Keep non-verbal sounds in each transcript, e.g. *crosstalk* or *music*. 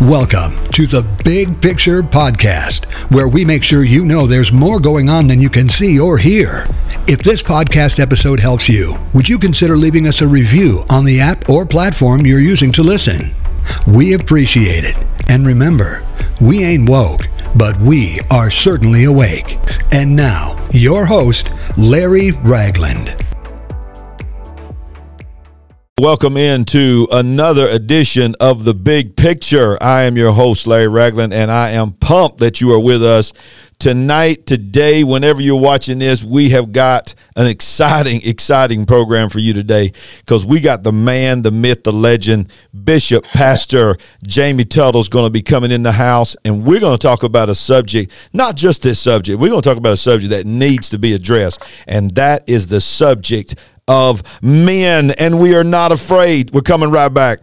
Welcome to the Big Picture Podcast, where we make sure you know there's more going on than you can see or hear. If this podcast episode helps you, would you consider leaving us a review on the app or platform you're using to listen? We appreciate it. And remember, we ain't woke, but we are certainly awake. And now, your host, Larry Ragland. Welcome into another edition of The Big Picture. I am your host, Larry Ragland, and I am pumped that you are with us tonight, today, whenever you're watching this. We have got an exciting, exciting program for you today because we got the man, the myth, the legend, Bishop Pastor Jamie Tuttle is going to be coming in the house, and we're going to talk about a subject, not just this subject, we're going to talk about a subject that needs to be addressed, and that is the subject of men, and we are not afraid. We're coming right back.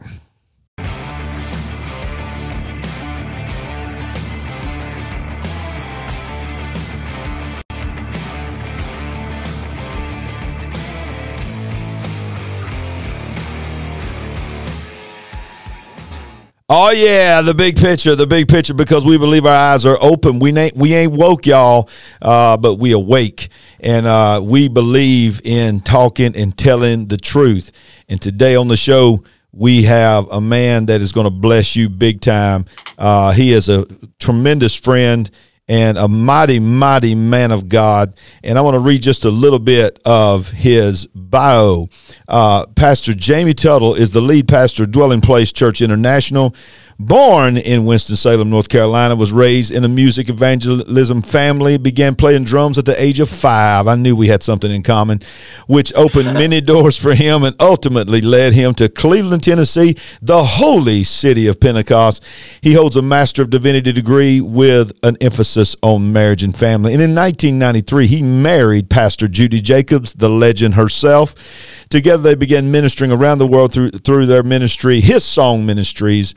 Oh yeah, the big picture, the big picture, because we believe our eyes are open. We ain't we ain't woke, y'all, uh, but we awake, and uh, we believe in talking and telling the truth. And today on the show, we have a man that is going to bless you big time. Uh, he is a tremendous friend and a mighty, mighty man of God. And I want to read just a little bit of his bio. Uh, pastor Jamie Tuttle is the lead pastor of Dwelling Place Church International. Born in Winston-Salem, North Carolina, was raised in a music evangelism family, began playing drums at the age of five. I knew we had something in common, which opened many *laughs* doors for him and ultimately led him to Cleveland, Tennessee, the holy city of Pentecost. He holds a Master of Divinity degree with an emphasis on marriage and family. And in 1993, he married Pastor Judy Jacobs, the legend herself. Together, they began ministering around the world through, through their ministry, his song ministries.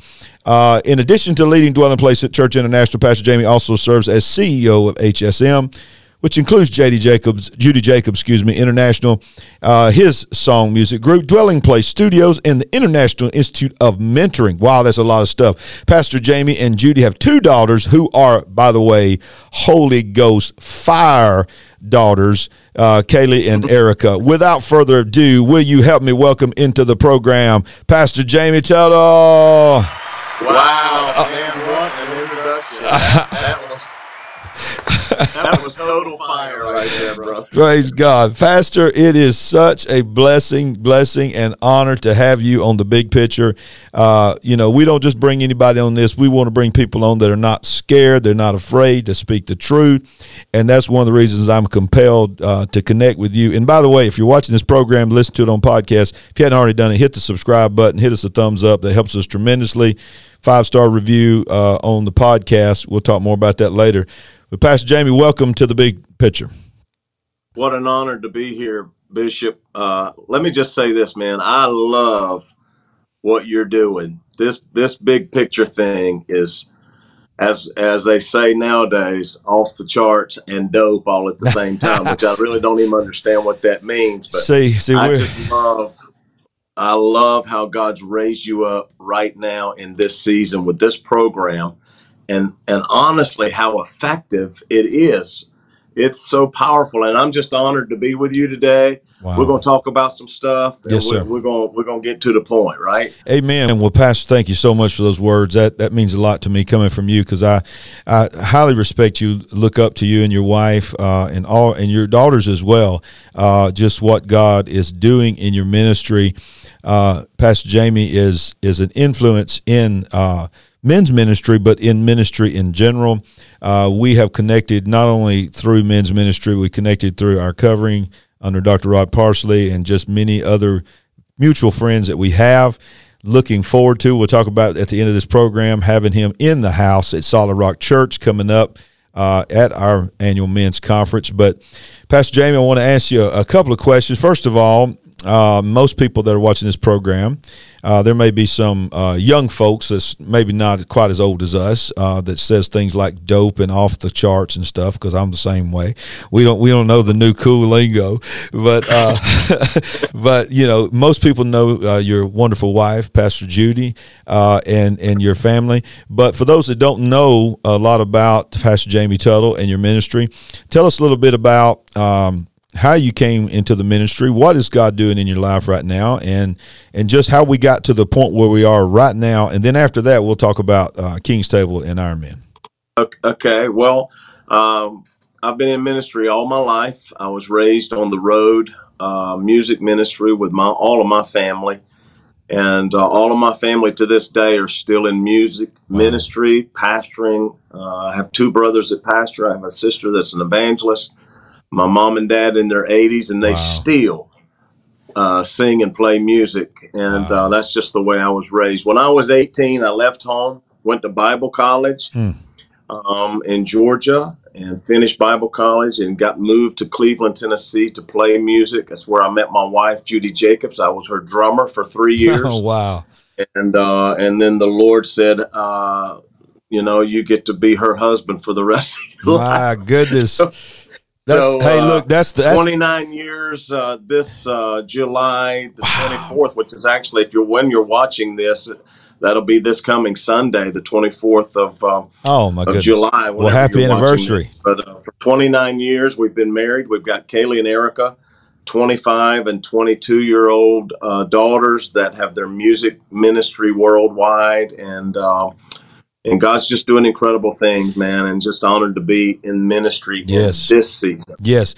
Uh, in addition to leading Dwelling Place at Church International, Pastor Jamie also serves as CEO of HSM, which includes JD Jacobs, Judy Jacobs, excuse me, International, uh, his song music group, Dwelling Place Studios, and the International Institute of Mentoring. Wow, that's a lot of stuff. Pastor Jamie and Judy have two daughters who are, by the way, Holy Ghost fire daughters, uh, Kaylee and Erica. Without further ado, will you help me welcome into the program Pastor Jamie Tuttle? Wow, man, what an introduction. *laughs* that that was total fire right there, bro. Praise God. Pastor, it is such a blessing, blessing, and honor to have you on the big picture. Uh, you know, we don't just bring anybody on this. We want to bring people on that are not scared, they're not afraid to speak the truth. And that's one of the reasons I'm compelled uh, to connect with you. And by the way, if you're watching this program, listen to it on podcast. If you hadn't already done it, hit the subscribe button, hit us a thumbs up. That helps us tremendously. Five star review uh, on the podcast. We'll talk more about that later. But Pastor Jamie, welcome to the big picture. What an honor to be here, Bishop. Uh, let me just say this, man. I love what you're doing. This this big picture thing is, as as they say nowadays, off the charts and dope all at the same time. which I really don't even understand what that means. But see, see, I just love. I love how God's raised you up right now in this season with this program and and honestly how effective it is. It's so powerful and i'm just honored to be with you today. Wow. we're going to talk about some stuff yes, we're, sir. we're going we're going to get to the point right? Amen. And well pastor thank you so much for those words. That that means a lot to me coming from you because i i highly respect you look up to you and your wife uh, and all and your daughters as well uh, just what god is doing in your ministry. Uh, pastor jamie is is an influence in uh, men's ministry, but in ministry in general. Uh, we have connected not only through men's ministry, we connected through our covering under Dr. Rod Parsley and just many other mutual friends that we have. Looking forward to, we'll talk about at the end of this program, having him in the house at Solid Rock Church coming up uh, at our annual men's conference. But, Pastor Jamie, I want to ask you a couple of questions. First of all, uh, most people that are watching this program, uh, there may be some uh, young folks that's maybe not quite as old as us uh, that says things like dope and off the charts and stuff. Because I'm the same way. We don't we don't know the new cool lingo, but uh, *laughs* but you know most people know uh, your wonderful wife, Pastor Judy, and and your family. But for those that don't know a lot about Pastor Jamie Tuttle and your ministry, tell us a little bit about. Um, how you came into the ministry, what is God doing in your life right now, and and just how we got to the point where we are right now, and then after that we'll talk about uh, King's Table and Ironman. Okay, well, um, I've been in ministry all my life. I was raised on the road, uh, music ministry with my all of my family, and uh, all of my family to this day are still in music wow. ministry, pastoring. Uh, I have two brothers that pastor. I have a sister that's an evangelist my mom and dad in their 80s, and they wow. still uh, sing and play music. And wow. uh, that's just the way I was raised. When I was 18, I left home, went to Bible college hmm. um, in Georgia, and finished Bible college and got moved to Cleveland, Tennessee to play music. That's where I met my wife, Judy Jacobs. I was her drummer for three *laughs* years. Oh, wow. And, uh, and then the Lord said, uh, you know, you get to be her husband for the rest of your My life. *laughs* goodness. That's, so, hey, uh, look, that's the that's 29 years uh, this uh, July the wow. 24th, which is actually if you're when you're watching this, that'll be this coming Sunday, the 24th of um, oh my of. July. Well, happy anniversary! But uh, for 29 years, we've been married. We've got Kaylee and Erica. 25 and 22 year old uh, daughters that have their music ministry worldwide and uh, and God's just doing incredible things, man, and just honored to be in ministry yes. this season. Yes.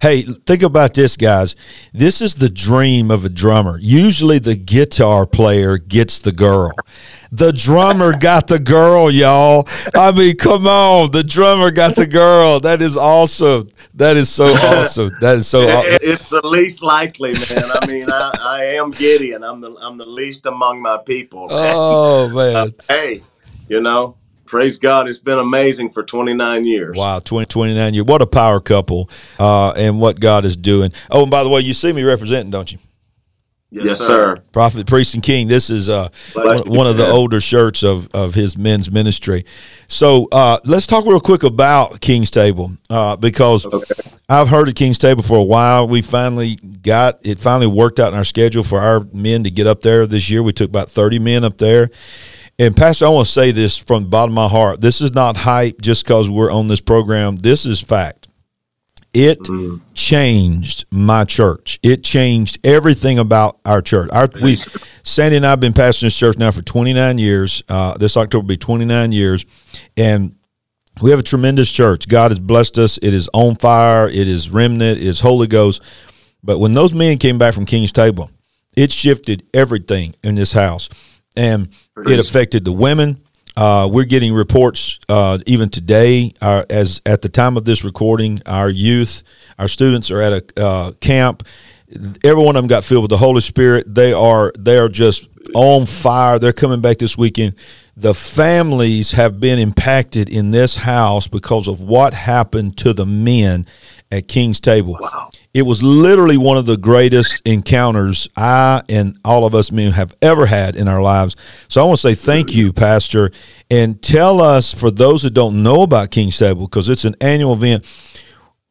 Hey, think about this, guys. This is the dream of a drummer. Usually the guitar player gets the girl. The drummer *laughs* got the girl, y'all. I mean, come on. The drummer got the girl. That is awesome. That is so awesome. That is so *laughs* awesome. It's the least likely, man. I mean, I, I am Gideon. I'm the I'm the least among my people. Man. Oh man. Uh, *laughs* hey, you know, praise God, it's been amazing for 29 years. Wow, 20, 29 years. What a power couple uh, and what God is doing. Oh, and by the way, you see me representing, don't you? Yes, yes sir. Prophet, priest, and king. This is uh, one, one, of the older shirts of, of his men's ministry. So uh, let's talk real quick about King's Table uh, because okay. I've heard of King's Table for a while. We finally got it. Finally worked out in our schedule for our men to get up there this year. We took about thirty men up there, and Pastor, I want to say this from the bottom of my heart. This is not hype just because we're on this program. This is fact. It mm. changed my church. It changed everything about our church. Our we, Sandy and I have been pastoring this church now for 29 years. Uh, this October will be 29 years, and we have a tremendous church. God has blessed us. It is on fire. It is remnant. It is Holy Ghost. But when those men came back from King's Table, it shifted everything in this house and it affected the women. Uh, we're getting reports uh, even today. Our, as at the time of this recording, our youth, our students are at a uh, camp. Every one of them got filled with the Holy Spirit. They are they are just on fire. They're coming back this weekend. The families have been impacted in this house because of what happened to the men at King's Table. Wow. It was literally one of the greatest encounters I and all of us men have ever had in our lives. So I want to say thank you, Pastor, and tell us for those that don't know about King's Table because it's an annual event.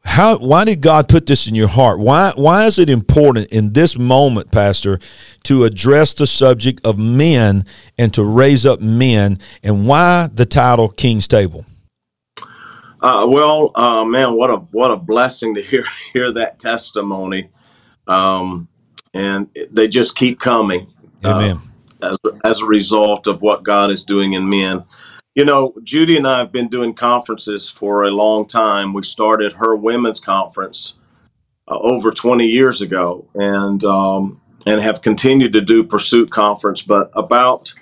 How why did God put this in your heart? Why why is it important in this moment, Pastor, to address the subject of men and to raise up men and why the title King's Table? Uh, well, uh, man, what a what a blessing to hear *laughs* hear that testimony, um, and they just keep coming. Uh, Amen. As as a result of what God is doing in men, you know, Judy and I have been doing conferences for a long time. We started her women's conference uh, over twenty years ago, and um, and have continued to do Pursuit Conference, but about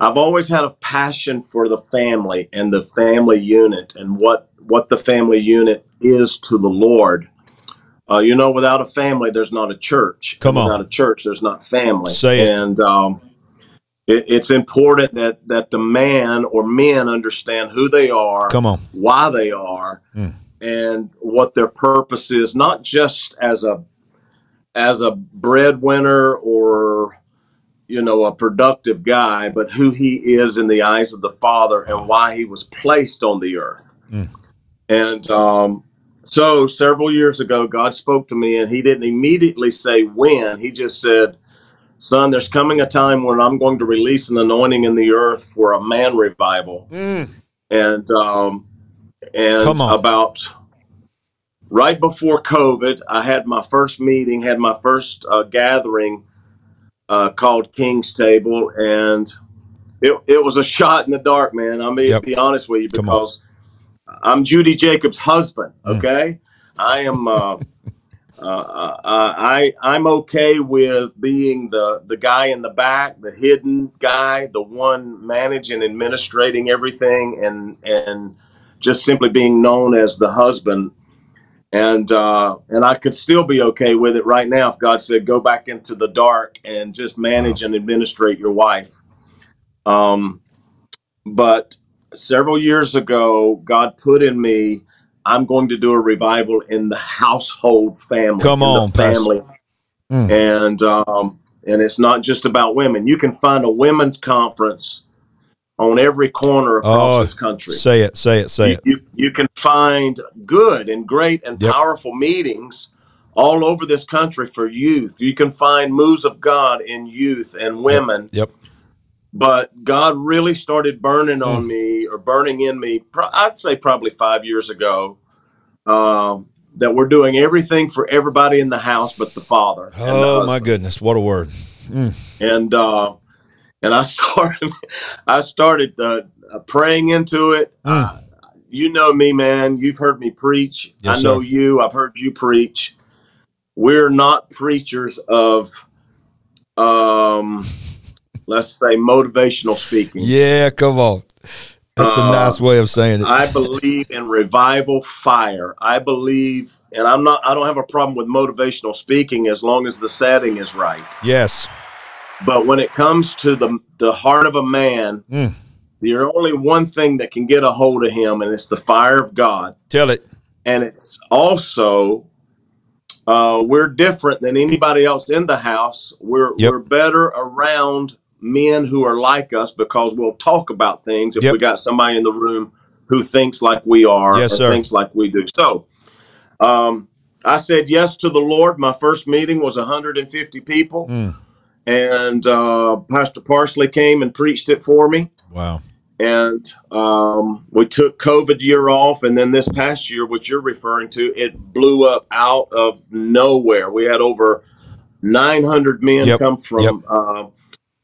I've always had a passion for the family and the family unit and what what the family unit is to the Lord. Uh, you know, without a family, there's not a church. Come on. Without a church, there's not family. Say it. And um, it, it's important that that the man or men understand who they are. Come on. Why they are, mm. and what their purpose is, not just as a as a breadwinner or you know a productive guy, but who he is in the eyes of the Father and why he was placed on the earth. Mm. And um, so several years ago, God spoke to me, and He didn't immediately say when. He just said, "Son, there's coming a time when I'm going to release an anointing in the earth for a man revival." Mm. And um, and about right before COVID, I had my first meeting, had my first uh, gathering uh, called King's Table, and it, it was a shot in the dark, man. I mean, yep. be honest with you, because I'm Judy Jacobs' husband. Okay, mm. I am. Uh, *laughs* uh, uh, I I'm okay with being the the guy in the back, the hidden guy, the one managing, administrating everything, and and just simply being known as the husband. And uh, and I could still be okay with it right now if God said go back into the dark and just manage and administrate your wife. Um, but several years ago, God put in me, I'm going to do a revival in the household family. Come on, family. Mm. And um, and it's not just about women. You can find a women's conference on every corner across oh, this country. Say it, say it, say you, it. You, you can find good and great and yep. powerful meetings all over this country for youth. You can find moves of God in youth and women. Yep. yep but God really started burning on hmm. me or burning in me, I'd say probably five years ago, um, that we're doing everything for everybody in the house but the father. Oh the my goodness, what a word! Mm. And uh, and I *laughs* started, I started uh, praying into it. Uh, you know me, man. You've heard me preach. Yes, I know sir. you. I've heard you preach. We're not preachers of um let's say motivational speaking. Yeah, come on. That's a uh, nice way of saying it. I believe in revival fire. I believe, and I'm not. I don't have a problem with motivational speaking as long as the setting is right. Yes. But when it comes to the the heart of a man, mm. there's only one thing that can get a hold of him, and it's the fire of God. Tell it. And it's also uh, we're different than anybody else in the house. We're yep. we're better around men who are like us because we'll talk about things if yep. we got somebody in the room who thinks like we are yes, or sir. thinks like we do. So, um, I said yes to the Lord. My first meeting was 150 people, mm. And uh, Pastor Parsley came and preached it for me. Wow! And um, we took COVID year off, and then this past year, which you're referring to, it blew up out of nowhere. We had over 900 men yep. come from. Yep. Uh,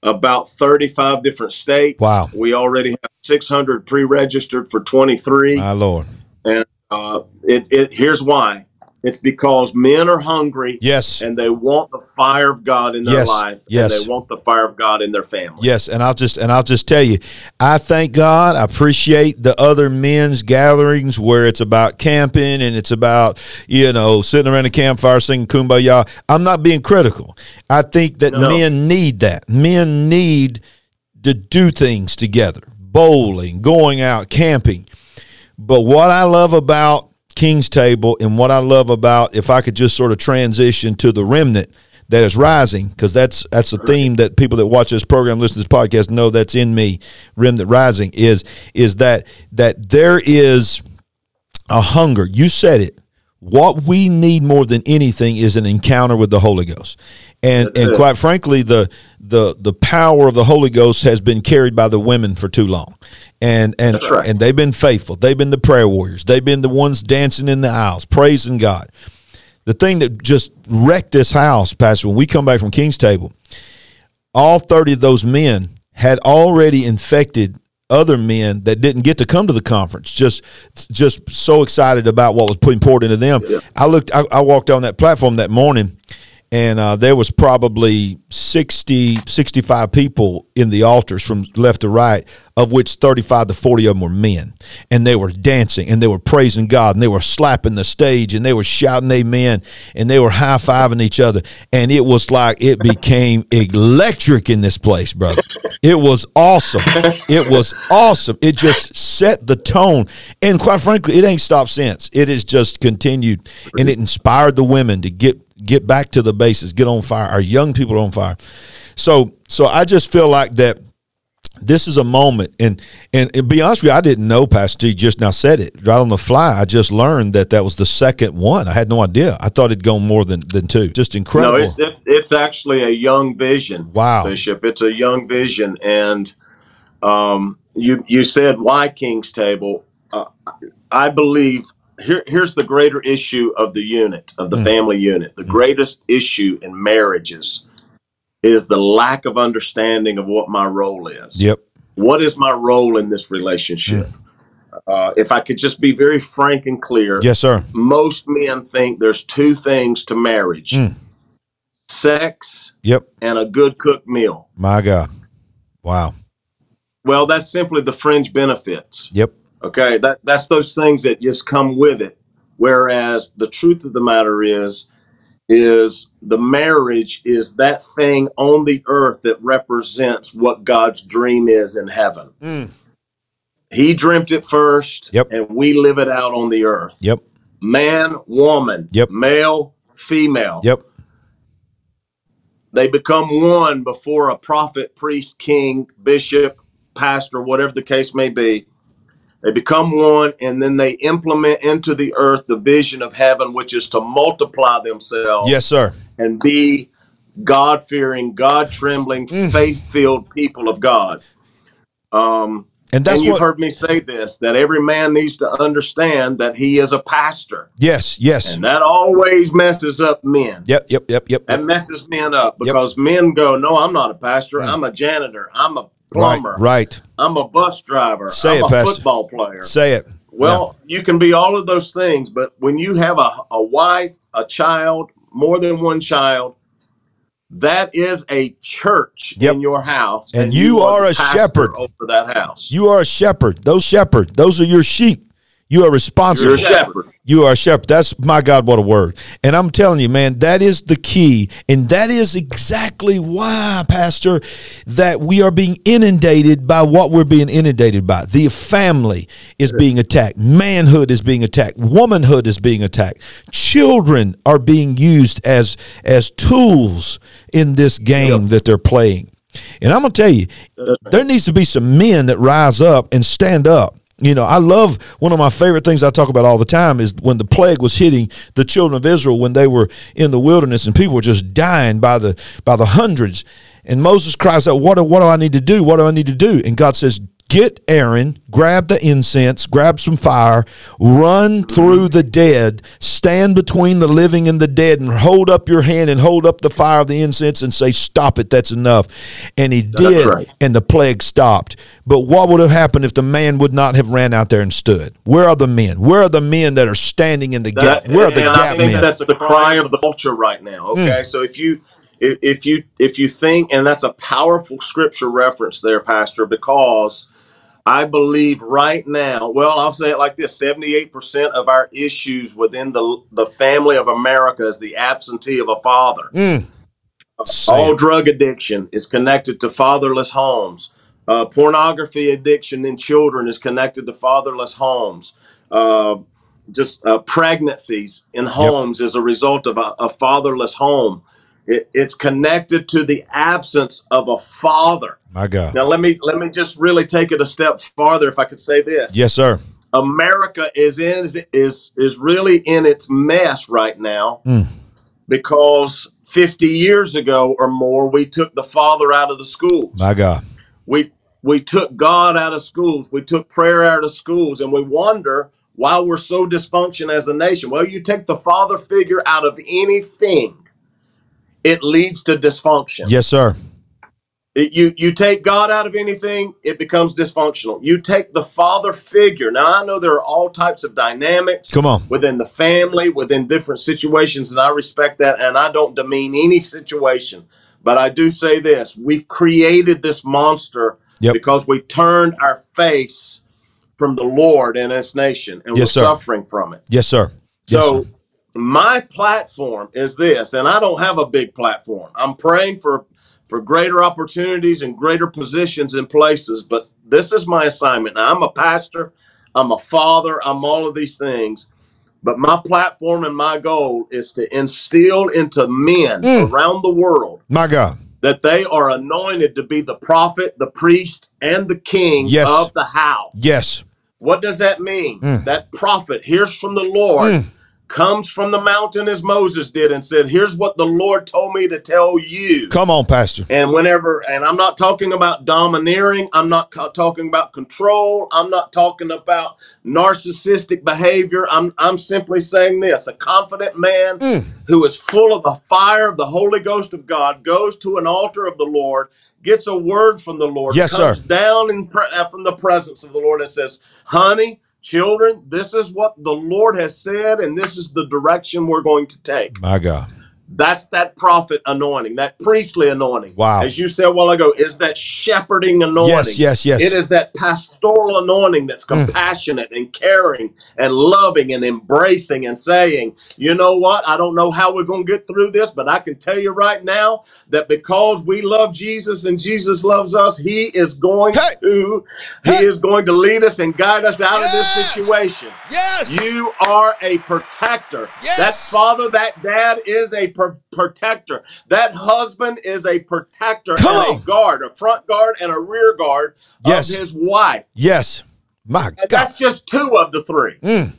about 35 different states. Wow. We already have 600 pre-registered for 23. My Lord. And uh, it, it here's why. It's because men are hungry. Yes. And they want the fire of God in their yes. life. Yes. And they want the fire of God in their family. Yes. And I'll just and I'll just tell you, I thank God. I appreciate the other men's gatherings where it's about camping and it's about, you know, sitting around a campfire singing kumbaya. I'm not being critical. I think that no. men need that. Men need to do things together. Bowling, going out, camping. But what I love about King's Table and what I love about if I could just sort of transition to the remnant that is rising because that's that's a theme that people that watch this program listen to this podcast know that's in me remnant rising is is that that there is a hunger. You said it. What we need more than anything is an encounter with the Holy Ghost. And That's and it. quite frankly, the the the power of the Holy Ghost has been carried by the women for too long. And and right. and they've been faithful. They've been the prayer warriors. They've been the ones dancing in the aisles, praising God. The thing that just wrecked this house, Pastor, when we come back from King's Table, all 30 of those men had already infected other men that didn't get to come to the conference just just so excited about what was being poured into them yeah. i looked I, I, walked on that platform that morning and uh, there was probably 60 65 people in the altars from left to right of which 35 to 40 of them were men. And they were dancing and they were praising god and they were slapping the stage and they were shouting amen and they were high-fiving each other. And it was like it became electric in this place brother. It was awesome. It was awesome. It just set the tone. And quite frankly it ain't stopped since. It has just continued and it inspired the women to get get back to the basics, get on fire. Our young people are on fire. So, so I just feel like that this is a moment and, and and be honest with you i didn't know pastor T just now said it right on the fly i just learned that that was the second one i had no idea i thought it'd go more than than two just incredible No, it's it, it's actually a young vision. Wow. Bishop. It's a young vision, and um, you you said why King's Table. Uh, I believe here here's the greater issue of the unit of the Mm. family unit. The greatest issue in marriages is the lack of understanding of what my role is. yep What is my role in this relationship? Uh, if I could just be very frank and clear, yes sir most men think there's two things to marriage Mm. sex yep and a good cooked meal. my god wow Well, that's simply the fringe benefits. yep Okay, that that's those things that just come with it. Whereas the truth of the matter is, is the marriage is that thing on the earth that represents what God's dream is in heaven. Mm. He dreamt it first, Yep. and we live it out on the earth. yep Man, woman, Yep. male, female. yep They become one before a prophet, priest, king, bishop, pastor, whatever the case may be. They become one and then they implement into the earth the vision of heaven, which is to multiply themselves yes sir and be God fearing, God trembling, Mm. faith filled people of God. Um, and that's and you've what heard me say this that every man needs to understand that he is a pastor. yes yes And that always messes up men. yep yep yep yep That messes men up Yep. because men go, No, I'm not a pastor. Right. I'm a janitor. I'm a plumber. right I'm a bus driver. Say I'm it, a Pastor. football player. say it Well, you can be all of those things, but when you have a, a wife, a child, more than one child, that is a church Yep. in your house. And you the are a shepherd. over that house. You are a shepherd. Those shepherd, those are your sheep. You are responsible. You're a shepherd. You are a shepherd. That's my God, what a word. And I'm telling you, man, that is the key. And that is exactly why, Pastor, that we are being inundated by what we're being inundated by. The family is being attacked. Manhood is being attacked. Womanhood is being attacked. Children are being used as as tools in this game that they're playing. And I'm gonna tell you, there needs to be some men that rise up and stand up. You know, I love one of my favorite things I talk about all the time is when the plague was hitting the children of Israel when they were in the wilderness and people were just dying by the by the hundreds. And Moses cries out, "What what do I need to do? What do I need to do?" And God says, "Get Aaron, grab the incense, grab some fire, run through the dead, stand between the living and the dead, and hold up your hand and hold up the fire of the incense and say, "Stop it! That's enough." And he did, right. and the plague stopped. But what would have happened if the man would not have ran out there and stood? Where are the men? Where are the men that are standing in the gap? Where are the and I gap think men? that's the cry of the culture right now. Hmm. Okay, so if you if you if you think, and that's a powerful scripture reference there, Pastor, because I believe right now, well, I'll say it like this: seventy-eight percent of our issues within the the family of America is the absentee of a father. Mm. All drug addiction is connected to fatherless homes. Uh, pornography addiction in children is connected to fatherless homes. Uh, just uh, pregnancies in homes as a result of a, a fatherless home. It, it's connected to the absence of a father. My God. Now let me let me just really take it a step farther, if I could say this. Yes, sir. America is in is is really in its mess right now Mm. because 50 years ago or more we took the father out of the schools. My God. We we took God out of schools. We took prayer out of schools and we wonder why we're so dysfunction as a nation. Well, you take the father figure out of anything it leads to dysfunction. Yes, sir. It- you you take God out of anything, it becomes dysfunctional. You take the father figure. Now I know there are all types of dynamics Come on. within the family, within different situations, and I respect that, and I don't demean any situation. But I do say this: we've created this monster Yep. because we turned our face from the Lord and this nation, and Yes, we're sir. suffering from it. Yes, sir. Yes, So sir. My platform is this, and I don't have a big platform. I'm praying for for greater opportunities and greater positions and places, but this is my assignment. Now, I'm a pastor, I'm a father, I'm all of these things. But my platform and my goal is to instill into men Mm. around the world My God. that they are anointed to be the prophet, the priest, and the king Yes. of the house. Yes. What does that mean? Mm. That prophet hears from the Lord, Mm. Comes from the mountain as Moses did, and said, Here's what the Lord told me to tell you. Come on, Pastor. And whenever, and I'm not talking about domineering, I'm not ca- talking about control, I'm not talking about narcissistic behavior. I'm I'm simply saying this: a confident man Mm. who is full of the fire of the Holy Ghost of God goes to an altar of the Lord, gets a word from the Lord, Yes, comes sir. down in pre- uh, from the presence of the Lord, and says, "Honey." Children, this is what the Lord has said, and this is the direction we're going to take. My God. That's that prophet anointing, that priestly anointing. Wow. As you said a while ago, is that shepherding anointing. Yes, yes, yes. It is that pastoral anointing that's Mm. compassionate and caring and loving and embracing and saying, you know what? I don't know how we're going to get through this, but I can tell you right now that because we love Jesus and Jesus loves us, He is going Hey. to Hey. He is going to lead us and guide us out of this Yes. situation. Yes. You are a protector. Yes. That father, that dad is a pr- protector. That husband is a protector Come and on. a guard, a front guard and a rear guard Yes. of his wife. yes. My And God. that's just two of the three. Mm.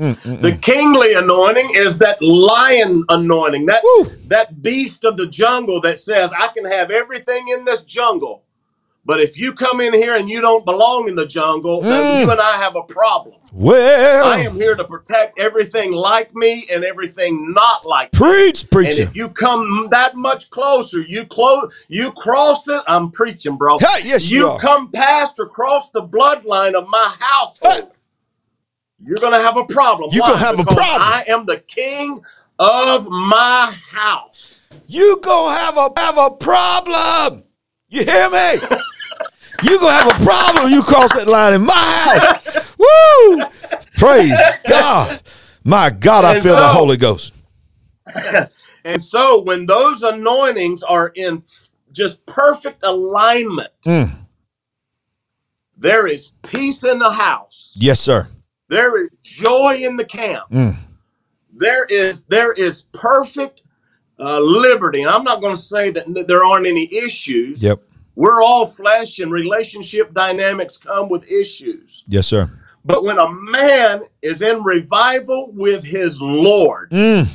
Mm, mm, The mm. kingly anointing is that lion anointing, that Woo. that beast of the jungle that says, I can have everything in this jungle. But if you come in here and you don't belong in the jungle, Mm. then you and I have a problem. Well, I am here to protect everything like me and everything not like me. preach, And if you come that much closer, you close, you cross it. I'm preaching, bro. Hey, yes, you you come past or cross the bloodline of my household. Hey. You're gonna have a problem. You Why? gonna have a problem. I am the king of my house. you gonna have a have a problem. You hear me? *laughs* you gonna have a problem. You cross that line in my house. Woo! Praise God. My God, I And feel the Holy Ghost. *coughs* And so when those anointings are in just perfect alignment, Mm. there is peace in the house. Yes, sir. There is joy in the camp. Mm. There is there is perfect uh, liberty. And I'm not going to say that there aren't any issues. Yep. We're all flesh, and relationship dynamics come with issues. Yes, sir. But when a man is in revival with his Lord, Mm.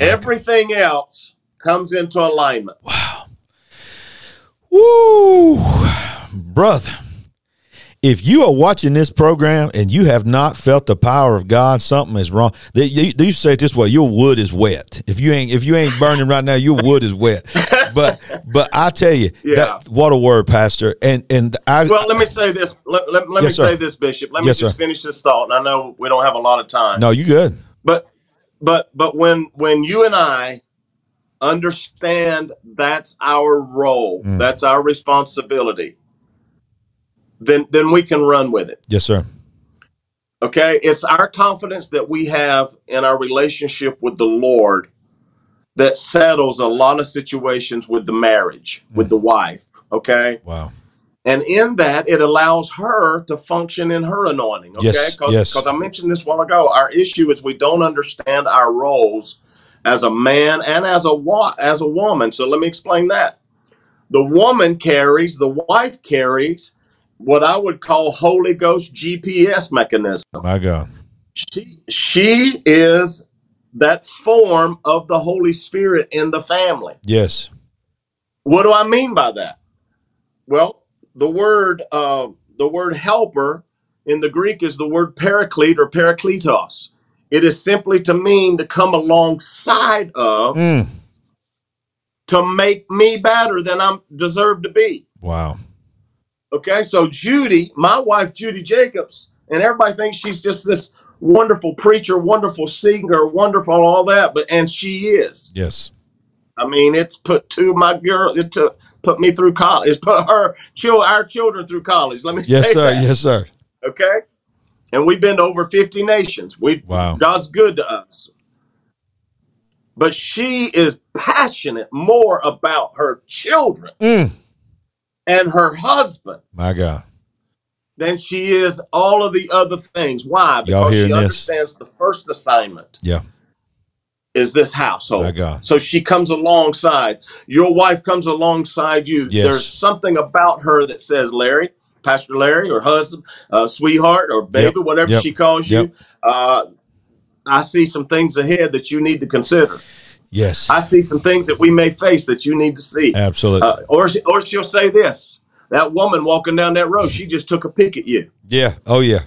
everything else comes into alignment. Wow. Woo, brother. If you are watching this program and you have not felt the power of God, something is wrong. They, they, they say it this way: your wood is wet. If you ain't if you ain't burning right now, your wood is wet. *laughs* But but I tell you, Yeah. that, what a word, Pastor. And and I Well, let me say this. Let, let, let Yes, me sir. say this, Bishop. Let Yes, me just sir. finish this thought. And I know we don't have a lot of time. no, you good. But but but when when you and I understand that's our role, Mm. that's our responsibility, then then we can run with it. Yes, sir. Okay? It's our confidence that we have in our relationship with the Lord that settles a lot of situations with the marriage, with mm. the wife. Okay? Wow. And in that, it allows her to function in her anointing. Okay, Yes, because yes. I mentioned this a while ago. Our issue is we don't understand our roles as a man and as a wa- as a woman. So let me explain that. The woman carries, the wife carries, what I would call Holy Ghost GPS mechanism. My God. She she is that form of the Holy Spirit in the family. Yes. What do I mean by that? Well, the word uh, the word helper in the Greek is the word paraclete or parakletos. It is simply to mean to come alongside of Mm. to make me better than I'm deserve to be. Wow. Okay, so Judy, my wife Judy Jacobs, and everybody thinks she's just this wonderful preacher, wonderful singer, wonderful all that, but and she is. Yes. I mean, it's put two of my girl. It took put me through college. It's *laughs* put her chil- our children through college. Let me Yes, say sir. that. Yes, sir. Okay, and we've been to over fifty nations. We Wow. God's good to us, but she is passionate more about her children Mm. and her husband My God. Than she is all of the other things. Why? Because she this? understands the first assignment Yeah. is this household. So she comes alongside. Your wife comes alongside you. Yes. There's something about her that says, Larry, Pastor Larry, or husband, uh, sweetheart, or baby, whatever Yep. she calls Yep. you. Uh, I see some things ahead that you need to consider. Yes. I see some things that we may face that you need to see. Absolutely. Uh, or, or she'll say this that woman walking down that road, she just took a pic at you. yeah. Oh yeah.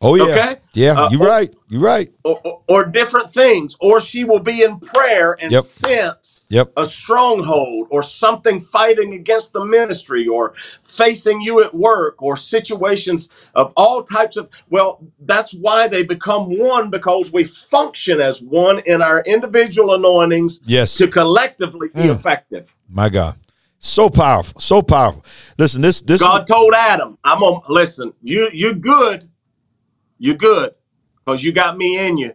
Oh yeah. Okay. Yeah. Uh, you're right. You're right. Or, or, or different things. Or she will be in prayer and Yep. sense Yep. a stronghold or something fighting against the ministry or facing you at work or situations of all types of well that's why they become one because we function as one in our individual anointings Yes. to collectively be Mm. effective My God. So powerful. So powerful. Listen, this this god told adam i'm gonna listen you you're good you're good because you got me in you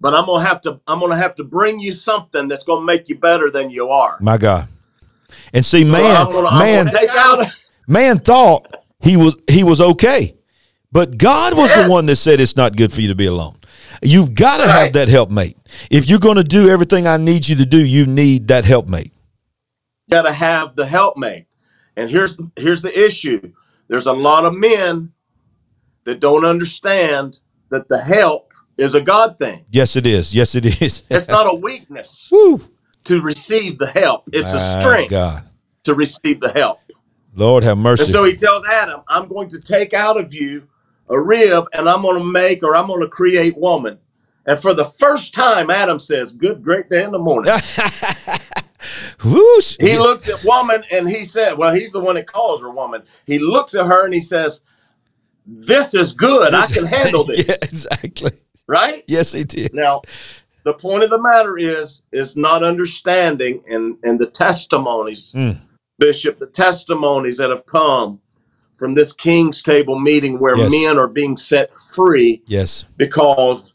but i'm gonna have to i'm gonna have to bring you something that's gonna make you better than you are my God. And see, man, I'm gonna- I'm man, gonna take out *laughs* man thought he was he was okay. But God was the one that said it's not good for you to be alone. You've got to have Right. that helpmate. If you're going to do everything I need you to do, you need that helpmate. Got to have the helpmate. And here's here's the issue. There's a lot of men that don't understand that the help is a God thing. Yes, it is. Yes, it is. *laughs* It's not a weakness Woo. to receive the help. It's My a strength God. to receive the help. Lord have mercy. And so he tells Adam, I'm going to take out of you a rib and I'm going to make or I'm going to create woman. And for the first time, Adam says, Good, great day in the morning. *laughs* Whoosh. He looks at woman and he said, Well, he's the one that calls her woman. He looks at her and he says, This is good. I can *laughs* handle this. yeah, exactly. Right? Yes, he did. Now, the point of the matter is, is not understanding and, and the testimonies, Mm. Bishop, the testimonies that have come from this King's Table meeting where Yes. men are being set free Yes. because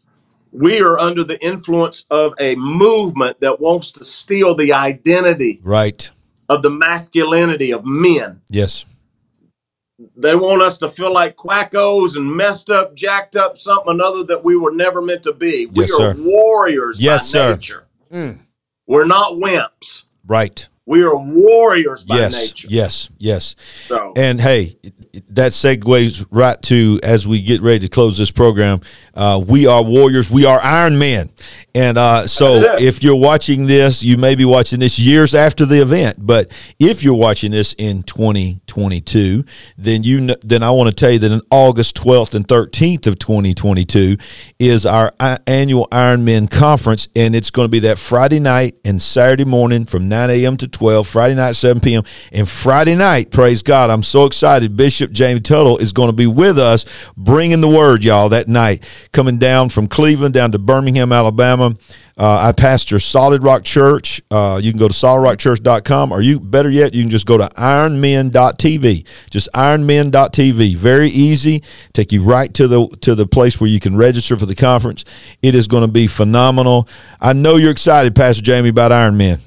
we are under the influence of a movement that wants to steal the identity Right. of the masculinity of men. Yes. They want us to feel like quackos and messed up, jacked up, something another that we were never meant to be. We Yes, are sir. warriors Yes, by sir. nature. Mm. We're not wimps. Right. We are warriors by yes. nature. Yes. Yes. So And hey, that segues right to as we get ready to close this program. Uh, we are warriors. We are Iron Men. And uh, so, if you're watching this, you may be watching this years after the event. But if you're watching this in 2022, then you kn- then I want to tell you that in August 12th and 13th of 2022 is our uh, annual Iron Men conference, and it's going to be that Friday night and Saturday morning from 9 a.m. to 12. Friday night 7 p.m. and Friday night. Praise God! I'm so excited. Bishop Jamie Tuttle is going to be with us, bringing the word, y'all, that night. Coming down from Cleveland down to Birmingham, Alabama. Uh, I pastor Solid Rock Church. Uh, you can go to solidrockchurch.com, or you better yet, you can just go to ironmen.tv. Just ironmen.tv. Very easy. Take you right to the to the place where you can register for the conference. It is going to be phenomenal. I know you're excited, Pastor Jamie, about Iron Men.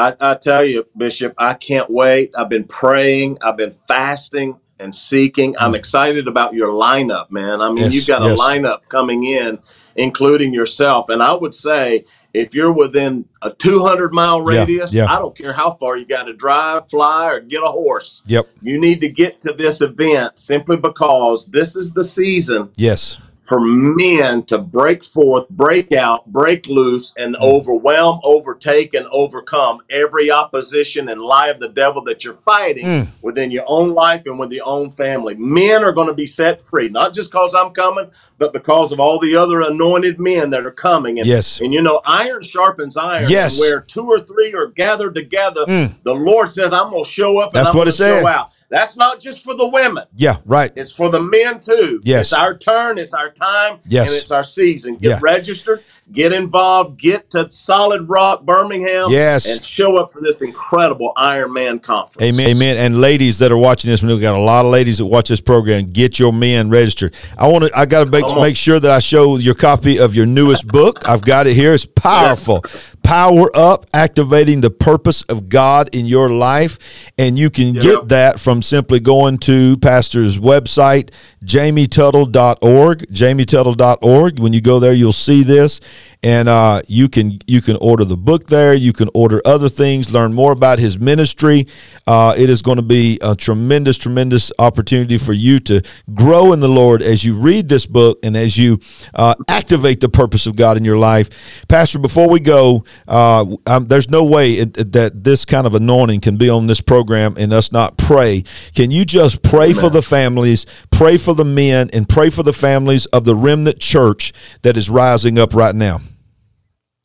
I, I tell you, Bishop, I can't wait. I've been praying, I've been fasting and seeking. I'm excited about your lineup, man. I mean, Mm. Yes, you've got yes. a lineup coming in, including yourself. And I would say if you're within a 200 mile Yeah, radius, yeah. I don't care how far you got to drive, fly, or get a horse. Yep. You need to get to this event simply because this is the season Yes. For men to break forth, break out, break loose, and Mm. overwhelm, overtake, and overcome every opposition and lie of the devil that you're fighting Mm. within your own life and with your own family. Men are going to be set free, not just because I'm coming, but because of all the other anointed men that are coming. And, Yes. and you know, iron sharpens iron. Yes. Where two or three are gathered together, Mm. the Lord says, I'm going to show up and That's I'm what going it to show out. That's not just for the women. Yeah. Right. It's for the men too. Yes. It's our turn, it's our time, Yes. and it's our season. Get Yeah. registered, get involved, get to Solid Rock, Birmingham, Yes. and show up for this incredible Iron Man conference. Amen. Amen. And ladies that are watching this, we've got a lot of ladies that watch this program. Get your men registered. I want to. I got to make make sure that I show your copy of your newest book. I've got it here. It's powerful, Power Up, activating the purpose of God in your life. And you can Yep. get that from simply going to Pastor's website, jamietuttle.org, jamietuttle.org. When you go there, you'll see this. And uh, you can you can order the book there. You can order other things, learn more about his ministry. Uh, it is going to be a tremendous, tremendous opportunity for you to grow in the Lord as you read this book and as you uh, activate the purpose of God in your life. Pastor, before we go, uh, um, there's no way it, that this kind of anointing can be on this program and us not pray. Can you just pray for the families, pray for the men, and pray for the families of the remnant church that is rising up right now?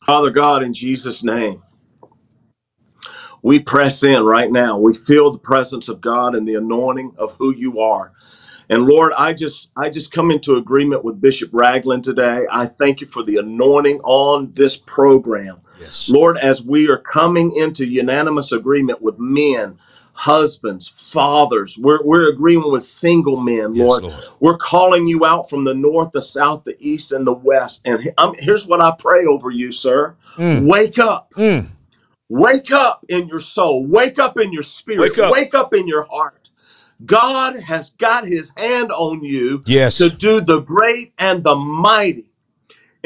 Father God, in Jesus' name, we press in right now. We feel the presence of God and the anointing of who you are. And Lord, I just I just come into agreement with Bishop Ragland today. I thank you for the anointing on this program. Yes. Lord, as we are coming into unanimous agreement with men, husbands, fathers, we're, we're agreeing with single men, Yes, Lord. Lord. We're calling you out from the north, the south, the east, and the west. And he- I'm, here's what I pray over you, sir. Mm. Wake up. Mm. Wake up in your soul. Wake up in your spirit. Wake up. in your heart. God has got his hand on you Yes. to do the great and the mighty.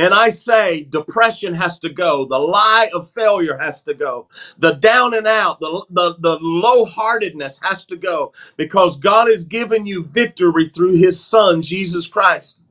And I say depression has to go. The lie of failure has to go. The down and out, the, the, the low heartedness has to go because God has given you victory through his son, Jesus Christ.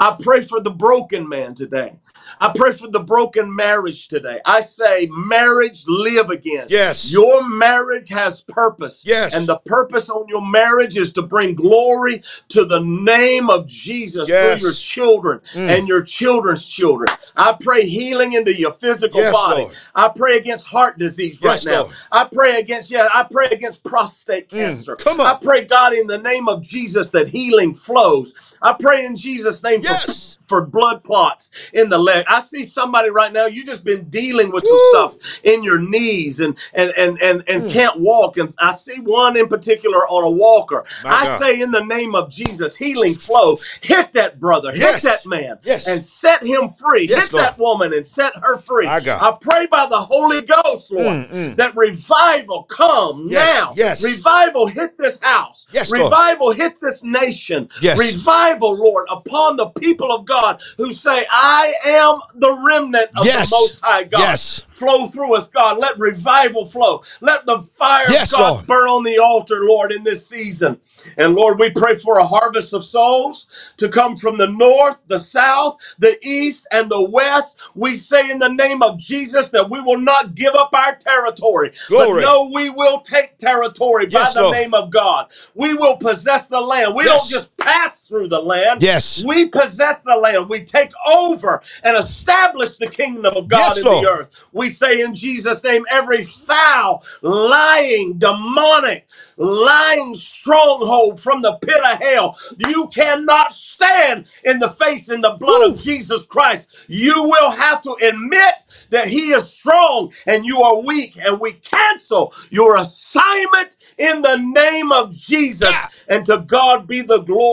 I pray for the broken man today. I pray for the broken marriage today. I say, marriage, live again. Yes. Your marriage has purpose. Yes. And the purpose on your marriage is to bring glory to the name of Jesus through your children Mm. and your children's children. I pray healing into your physical Yes, body. Lord. I pray against heart disease Yes, right now. Lord. I pray against, yeah, I pray against prostate Mm. cancer. Come on. I pray, God, in the name of Jesus, that healing flows. I pray in Jesus' name Yes. for, for blood clots in the leg. I see somebody right now, you just been dealing with some Woo. stuff in your knees and and and and, and Mm. can't walk. And I see one in particular on a walker. My I God. say in the name of Jesus, healing flow. Hit that brother, hit that man, Yes. and set him free. Yes, hit Lord. that woman and set her free. My God. I pray by the Holy Ghost, Lord, Mm, mm. that revival come Yes, now. yes. Revival hit this house. Yes, Lord. Revival hit this nation. Yes. Revival, Lord, upon the people of God who say, I am the remnant of Yes. the Most High God. Yes. Flow through us, God. Let revival flow. Let the fire Yes, of God Lord. burn on the altar, Lord, in this season. And Lord, we pray for a harvest of souls to come from the north, the south, the east, and the west. We say in the name of Jesus that we will not give up our territory, Glory. but no, we will take territory Yes, by the Lord. name of God. We will possess the land. We Yes. don't just pass through the land. Yes. We possess the land. We take over and establish the kingdom of God Yes, in Lord. the earth. We say in Jesus' name, every foul, lying, demonic, lying stronghold from the pit of hell, you cannot stand in the face in the blood of Jesus Christ. You will have to admit that He is strong and you are weak, and we cancel your assignment in the name of Jesus. God. And to God be the glory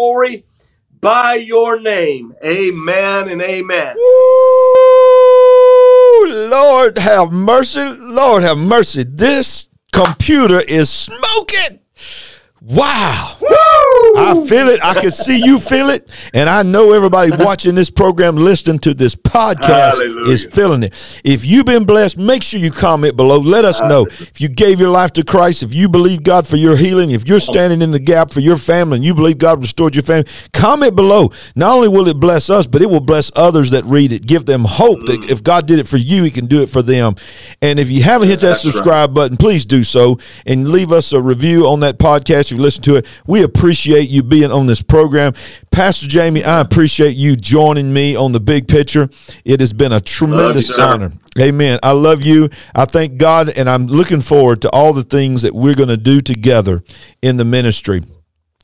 by your name. Amen and amen. Lord have mercy. Lord have mercy. This computer is smoking. Wow. I feel it. I can see you feel it. And I know everybody watching this program, listening to this podcast Hallelujah. is feeling it. If you've been blessed, make sure you comment below. Let us know if you gave your life to Christ, if you believe God for your healing, if you're standing in the gap for your family and you believe God restored your family, comment below. Not only will it bless us, but it will bless others that read it. Give them hope that if God did it for you, He can do it for them. And if you haven't hit that That's right. subscribe button, please do so and leave us a review on that podcast if you listen to it. We appreciate you being on this program. Pastor Jamie, I appreciate you joining me on the big picture. It has been a tremendous sir. honor. Amen. I love you. I thank God, and I'm looking forward to all the things that we're going to do together in the ministry.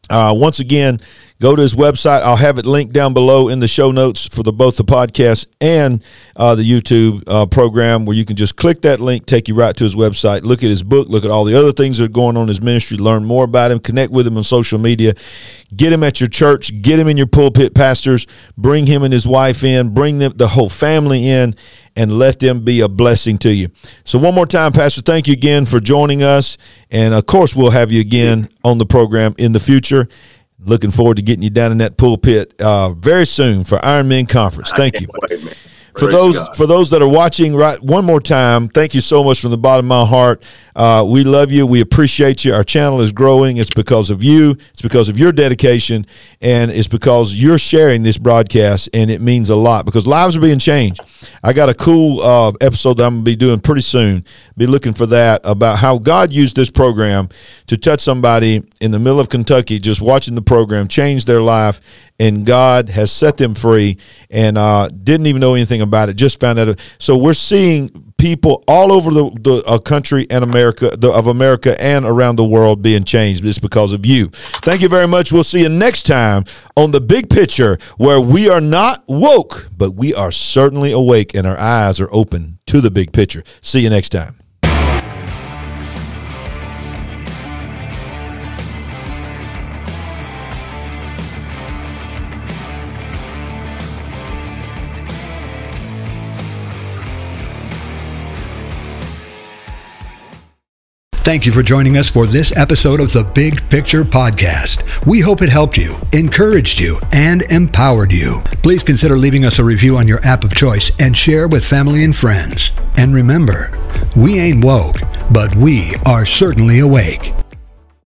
Uh, once again, go to his website. I'll have it linked down below in the show notes for the both the podcast and uh, the YouTube uh, program, where you can just click that link, take you right to his website, look at his book, look at all the other things that are going on in his ministry, learn more about him, connect with him on social media, get him at your church, get him in your pulpit, pastors, bring him and his wife in, bring them the whole family in and let them be a blessing to you. So, one more time, Pastor, thank you again for joining us. And of course, we'll have you again on the program in the future. Looking forward to getting you down in that pulpit uh, very soon for Iron Men Conference. Thank you. Wait, For those for those that are watching, right, one more time, thank you so much from the bottom of my heart. Uh, we love you. We appreciate you. Our channel is growing. It's because of you. It's because of your dedication, and it's because you're sharing this broadcast, and it means a lot because lives are being changed. I got a cool uh, episode that I'm going to be doing pretty soon. Be looking for that about how God used this program to touch somebody in the middle of Kentucky, just watching the program change their life, and God has set them free, and uh, didn't even know anything about it. Just found out. So we're seeing people all over the, the uh, country and America, the, of America and around the world being changed. It's because of you. Thank you very much. We'll see you next time on the big picture where we are not woke, but we are certainly awake and our eyes are open to the big picture. See you next time. Thank you for joining us for this episode of the Big Picture Podcast. We hope it helped you, encouraged you, and empowered you. Please consider leaving us a review on your app of choice and share with family and friends. And remember, we ain't woke, but we are certainly awake.